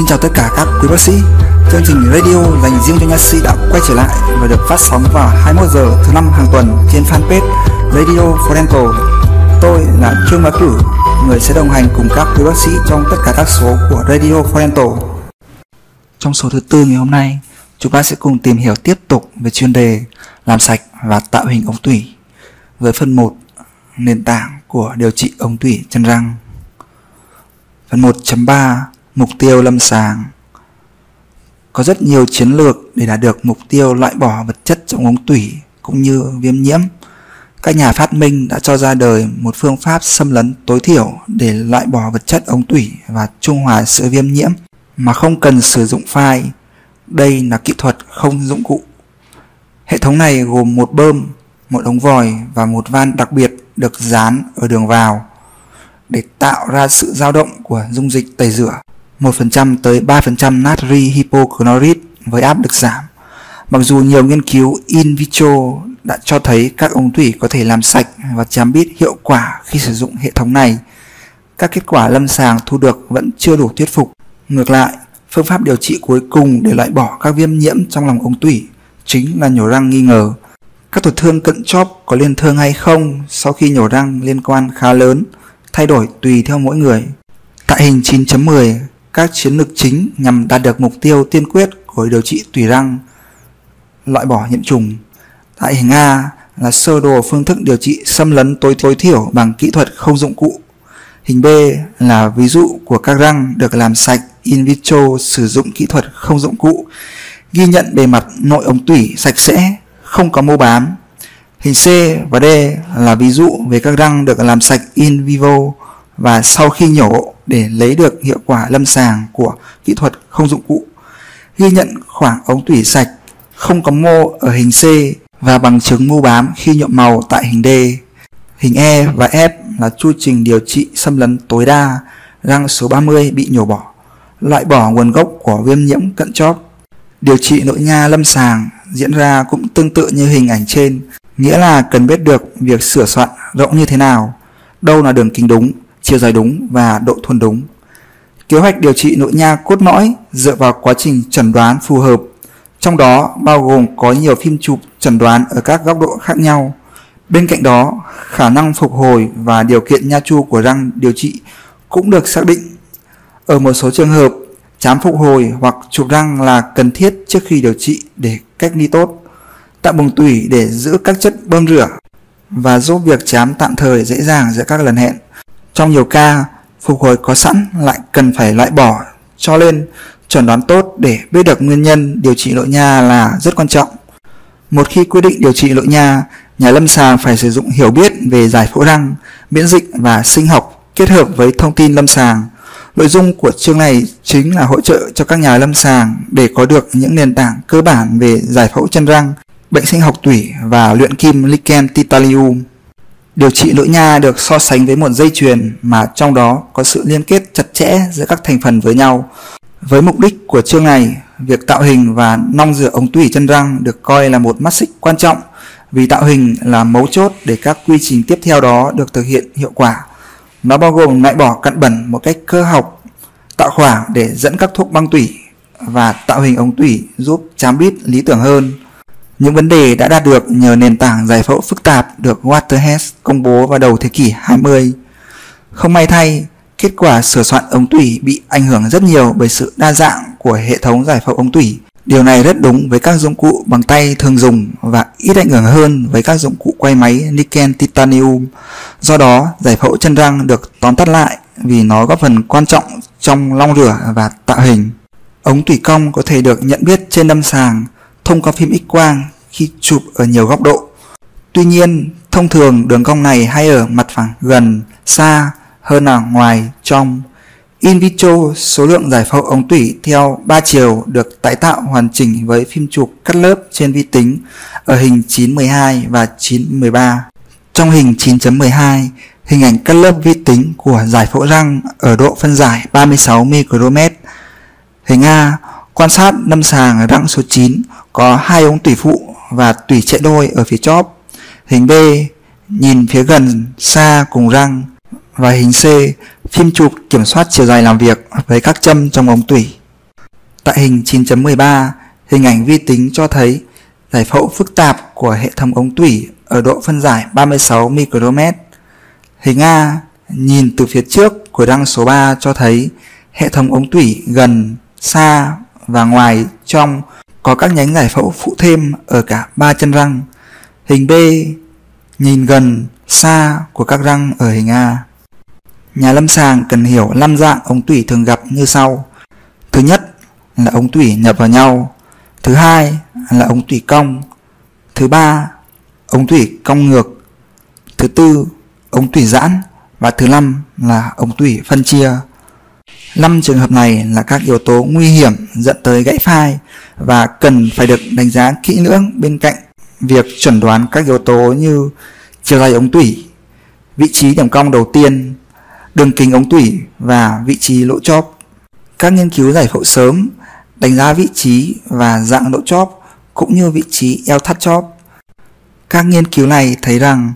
Xin chào tất cả các quý bác sĩ. Chương trình radio dành riêng cho nha sĩ đã quay trở lại và được phát sóng vào 21 giờ thứ năm hàng tuần trên fanpage Radio for Dental. Tôi là Trương Bá Cử, người sẽ đồng hành cùng các quý bác sĩ trong tất cả các số của Radio for Dental. Trong số thứ tư ngày hôm nay, chúng ta sẽ cùng tìm hiểu tiếp tục về chuyên đề làm sạch và tạo hình ống tủy với phần 1 nền tảng của điều trị ống tủy chân răng. Phần 1.3 Mục tiêu lâm sàng Có rất nhiều chiến lược để đạt được mục tiêu loại bỏ vật chất trong ống tủy cũng như viêm nhiễm. Các nhà phát minh đã cho ra đời một phương pháp xâm lấn tối thiểu để loại bỏ vật chất ống tủy và trung hòa sự viêm nhiễm mà không cần sử dụng phai. Đây là kỹ thuật không dụng cụ. Hệ thống này gồm một bơm, một ống vòi và một van đặc biệt được dán ở đường vào để tạo ra sự dao động của dung dịch tẩy rửa 1% tới 3% natri hypochlorite với áp lực giảm. Mặc dù nhiều nghiên cứu in vitro đã cho thấy các ống thủy có thể làm sạch và chám bít hiệu quả khi sử dụng hệ thống này, các kết quả lâm sàng thu được vẫn chưa đủ thuyết phục. Ngược lại, phương pháp điều trị cuối cùng để loại bỏ các viêm nhiễm trong lòng ống tủy chính là nhổ răng nghi ngờ. Các tổn thương cận chóp có liên thương hay không sau khi nhổ răng liên quan khá lớn, thay đổi tùy theo mỗi người. Tại hình 9.10, các chiến lược chính nhằm đạt được mục tiêu tiên quyết của điều trị tùy răng, loại bỏ nhiễm trùng. Tại hình A là sơ đồ phương thức điều trị xâm lấn tối tối thiểu bằng kỹ thuật không dụng cụ. Hình B là ví dụ của các răng được làm sạch in vitro sử dụng kỹ thuật không dụng cụ, ghi nhận bề mặt nội ống tủy sạch sẽ, không có mô bám. Hình C và D là ví dụ về các răng được làm sạch in vivo và sau khi nhổ để lấy được hiệu quả lâm sàng của kỹ thuật không dụng cụ. Ghi nhận khoảng ống tủy sạch không có mô ở hình C và bằng chứng mô bám khi nhuộm màu tại hình D. Hình E và F là chu trình điều trị xâm lấn tối đa, răng số 30 bị nhổ bỏ, loại bỏ nguồn gốc của viêm nhiễm cận chóp. Điều trị nội nha lâm sàng diễn ra cũng tương tự như hình ảnh trên, nghĩa là cần biết được việc sửa soạn rộng như thế nào, đâu là đường kính đúng, chiều dài đúng và độ thuần đúng. Kế hoạch điều trị nội nha cốt lõi dựa vào quá trình chẩn đoán phù hợp, trong đó bao gồm có nhiều phim chụp chẩn đoán ở các góc độ khác nhau. Bên cạnh đó, khả năng phục hồi và điều kiện nha chu của răng điều trị cũng được xác định. Ở một số trường hợp, chám phục hồi hoặc chụp răng là cần thiết trước khi điều trị để cách ly tốt, tạo buồng tủy để giữ các chất bơm rửa và giúp việc chám tạm thời dễ dàng giữa các lần hẹn. Trong nhiều ca, phục hồi có sẵn lại cần phải loại bỏ, cho nên chuẩn đoán tốt để biết được nguyên nhân điều trị nội nha là rất quan trọng. Một khi quyết định điều trị nội nha, nhà lâm sàng phải sử dụng hiểu biết về giải phẫu răng, miễn dịch và sinh học kết hợp với thông tin lâm sàng. Nội dung của chương này chính là hỗ trợ cho các nhà lâm sàng để có được những nền tảng cơ bản về giải phẫu chân răng, bệnh sinh học tủy và luyện kim lichen titanium. Điều trị nội nha được so sánh với một dây chuyền mà trong đó có sự liên kết chặt chẽ giữa các thành phần với nhau. Với mục đích của chương này, việc tạo hình và nong rửa ống tủy chân răng được coi là một mắt xích quan trọng vì tạo hình là mấu chốt để các quy trình tiếp theo đó được thực hiện hiệu quả. Nó bao gồm loại bỏ cặn bẩn một cách cơ học, tạo khoảng để dẫn các thuốc băng tủy và tạo hình ống tủy giúp chám bít lý tưởng hơn. Những vấn đề đã đạt được nhờ nền tảng giải phẫu phức tạp được Waterhead công bố vào đầu thế kỷ 20. Không may thay, kết quả sửa soạn ống tủy bị ảnh hưởng rất nhiều bởi sự đa dạng của hệ thống giải phẫu ống tủy. Điều này rất đúng với các dụng cụ bằng tay thường dùng và ít ảnh hưởng hơn với các dụng cụ quay máy nickel titanium. Do đó, giải phẫu chân răng được tóm tắt lại vì nó góp phần quan trọng trong long rửa và tạo hình. Ống tủy cong có thể được nhận biết trên lâm sàng thông qua phim x-quang khi chụp ở nhiều góc độ. Tuy nhiên, thông thường đường cong này hay ở mặt phẳng gần, xa hơn là ngoài, trong. In vitro, số lượng giải phẫu ống tủy theo 3 chiều được tái tạo hoàn chỉnh với phim chụp cắt lớp trên vi tính ở hình 912 và 913. Trong hình 9.12, hình ảnh cắt lớp vi tính của giải phẫu răng ở độ phân giải 36 micromet. Hình A quan sát lâm sàng răng số 9 có hai ống tủy phụ và tủy chạy đôi ở phía chóp. Hình B nhìn phía gần, xa cùng răng và hình C phim chụp kiểm soát chiều dài làm việc với các châm trong ống tủy. Tại hình 9.13, hình ảnh vi tính cho thấy giải phẫu phức tạp của hệ thống ống tủy ở độ phân giải 36 micromet. Hình A nhìn từ phía trước của răng số 3 cho thấy hệ thống ống tủy gần, xa và ngoài trong có các nhánh giải phẫu phụ thêm ở cả ba chân răng. Hình B nhìn gần, xa của các răng ở hình A. Nhà lâm sàng cần hiểu 5 dạng ống tủy thường gặp như sau. Thứ nhất là ống tủy nhập vào nhau. Thứ hai là ống tủy cong. Thứ ba, ống tủy cong ngược. Thứ tư, ống tủy giãn và thứ năm là ống tủy phân chia. Năm trường hợp này là các yếu tố nguy hiểm dẫn tới gãy file và cần phải được đánh giá kỹ lưỡng bên cạnh việc chuẩn đoán các yếu tố như chiều dài ống tủy, vị trí điểm cong đầu tiên, đường kính ống tủy và vị trí lỗ chóp. Các nghiên cứu giải phẫu sớm đánh giá vị trí và dạng lỗ chóp cũng như vị trí eo thắt chóp. Các nghiên cứu này thấy rằng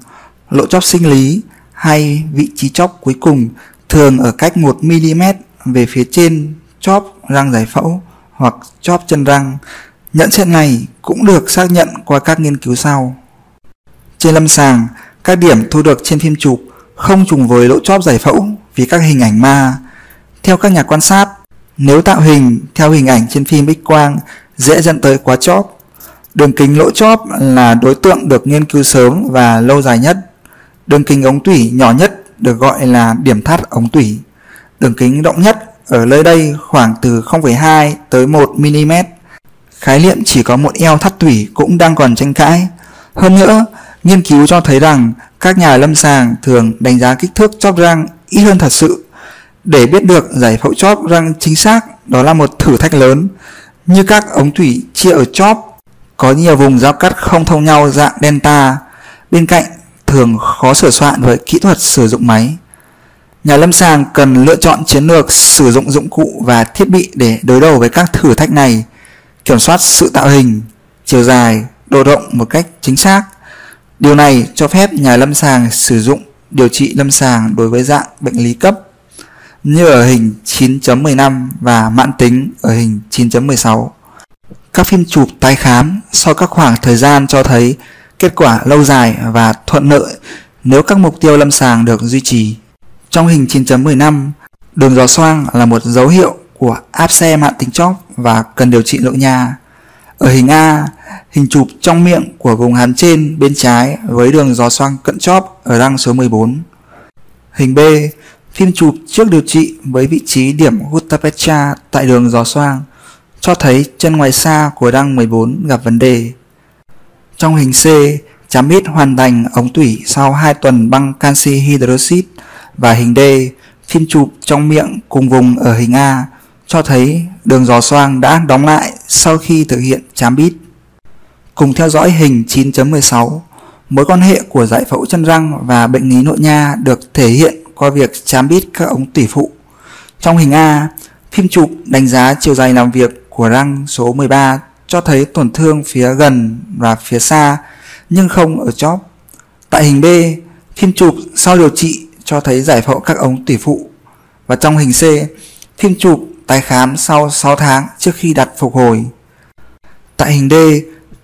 lỗ chóp sinh lý hay vị trí chóp cuối cùng thường ở cách 1mm về phía trên chóp răng giải phẫu hoặc chóp chân răng. Nhận xét này cũng được xác nhận qua các nghiên cứu sau. Trên lâm sàng, các điểm thu được trên phim chụp không trùng với lỗ chóp giải phẫu vì các hình ảnh ma. Theo các nhà quan sát, nếu tạo hình theo hình ảnh trên phim X quang dễ dẫn tới quá chóp. Đường kính lỗ chóp là đối tượng được nghiên cứu sớm và lâu dài nhất. Đường kính ống tủy nhỏ nhất được gọi là điểm thắt ống tủy. Đường kính rộng nhất ở nơi đây khoảng từ 0,2 tới 1 mm. Khái niệm chỉ có một eo thắt tủy cũng đang còn tranh cãi. Hơn nữa, nghiên cứu cho thấy rằng các nhà lâm sàng thường đánh giá kích thước chóp răng ít hơn thật sự. Để biết được giải phẫu chóp răng chính xác, đó là một thử thách lớn. Như các ống thủy chia ở chóp, có nhiều vùng giao cắt không thông nhau dạng delta. Bên cạnh thường khó sửa soạn với kỹ thuật sử dụng máy. Nhà lâm sàng cần lựa chọn chiến lược sử dụng dụng cụ và thiết bị để đối đầu với các thử thách này, kiểm soát sự tạo hình, chiều dài, độ rộng một cách chính xác. Điều này cho phép nhà lâm sàng sử dụng điều trị lâm sàng đối với dạng bệnh lý cấp như ở hình 9.15 và mãn tính ở hình 9.16. Các phim chụp tái khám sau các khoảng thời gian cho thấy kết quả lâu dài và thuận lợi nếu các mục tiêu lâm sàng được duy trì. Trong hình 9.15, đường gió xoang là một dấu hiệu của áp xe mạng tính chóp và cần điều trị nội nha. Ở hình A, hình chụp trong miệng của vùng hàm trên bên trái với đường gió xoang cận chóp ở răng số 14. Hình B, phim chụp trước điều trị với vị trí điểm gutta tại đường gió xoang cho thấy chân ngoài xa của răng 14 gặp vấn đề. Trong hình C, chám ít hoàn thành ống tủy sau 2 tuần băng canxi hydroxit và hình D, phim chụp trong miệng cùng vùng ở hình A cho thấy đường giò xoang đã đóng lại sau khi thực hiện chám bít. Cùng theo dõi hình 9.16, mối quan hệ của giải phẫu chân răng và bệnh lý nội nha được thể hiện qua việc chám bít các ống tủy phụ. Trong hình A, phim chụp đánh giá chiều dài làm việc của răng số 13 cho thấy tổn thương phía gần và phía xa nhưng không ở chóp. Tại hình B, phim chụp sau điều trị cho thấy giải phẫu các ống tủy phụ. Và trong hình C, phim chụp tái khám sau 6 tháng trước khi đặt phục hồi. Tại hình D,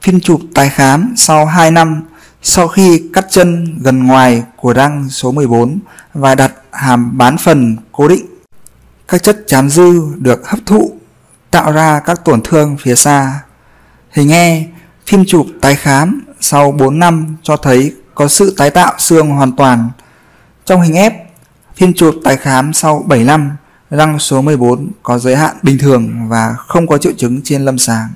phim chụp tái khám sau 2 năm sau khi cắt chân gần ngoài của răng số 14 và đặt hàm bán phần cố định. Các chất chám dư được hấp thụ tạo ra các tổn thương phía xa. Hình E, phim chụp tái khám sau 4 năm cho thấy có sự tái tạo xương hoàn toàn. Trong hình ép phim chụp tái khám sau 7 năm, răng số 14 có giới hạn bình thường và không có triệu chứng trên lâm sàng.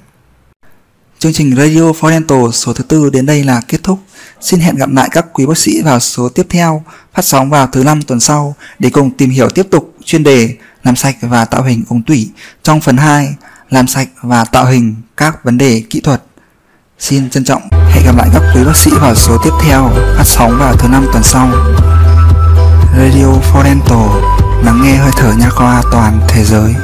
Chương trình Radio for Dental số thứ tư đến đây là kết thúc. Xin hẹn gặp lại các quý bác sĩ vào số tiếp theo phát sóng vào thứ năm tuần sau để cùng tìm hiểu tiếp tục chuyên đề làm sạch và tạo hình ống tủy trong phần 2 làm sạch và tạo hình các vấn đề kỹ thuật. Xin trân trọng hẹn gặp lại các quý bác sĩ vào số tiếp theo phát sóng vào thứ năm tuần sau. Radio Forento lắng nghe hơi thở nha khoa toàn thế giới.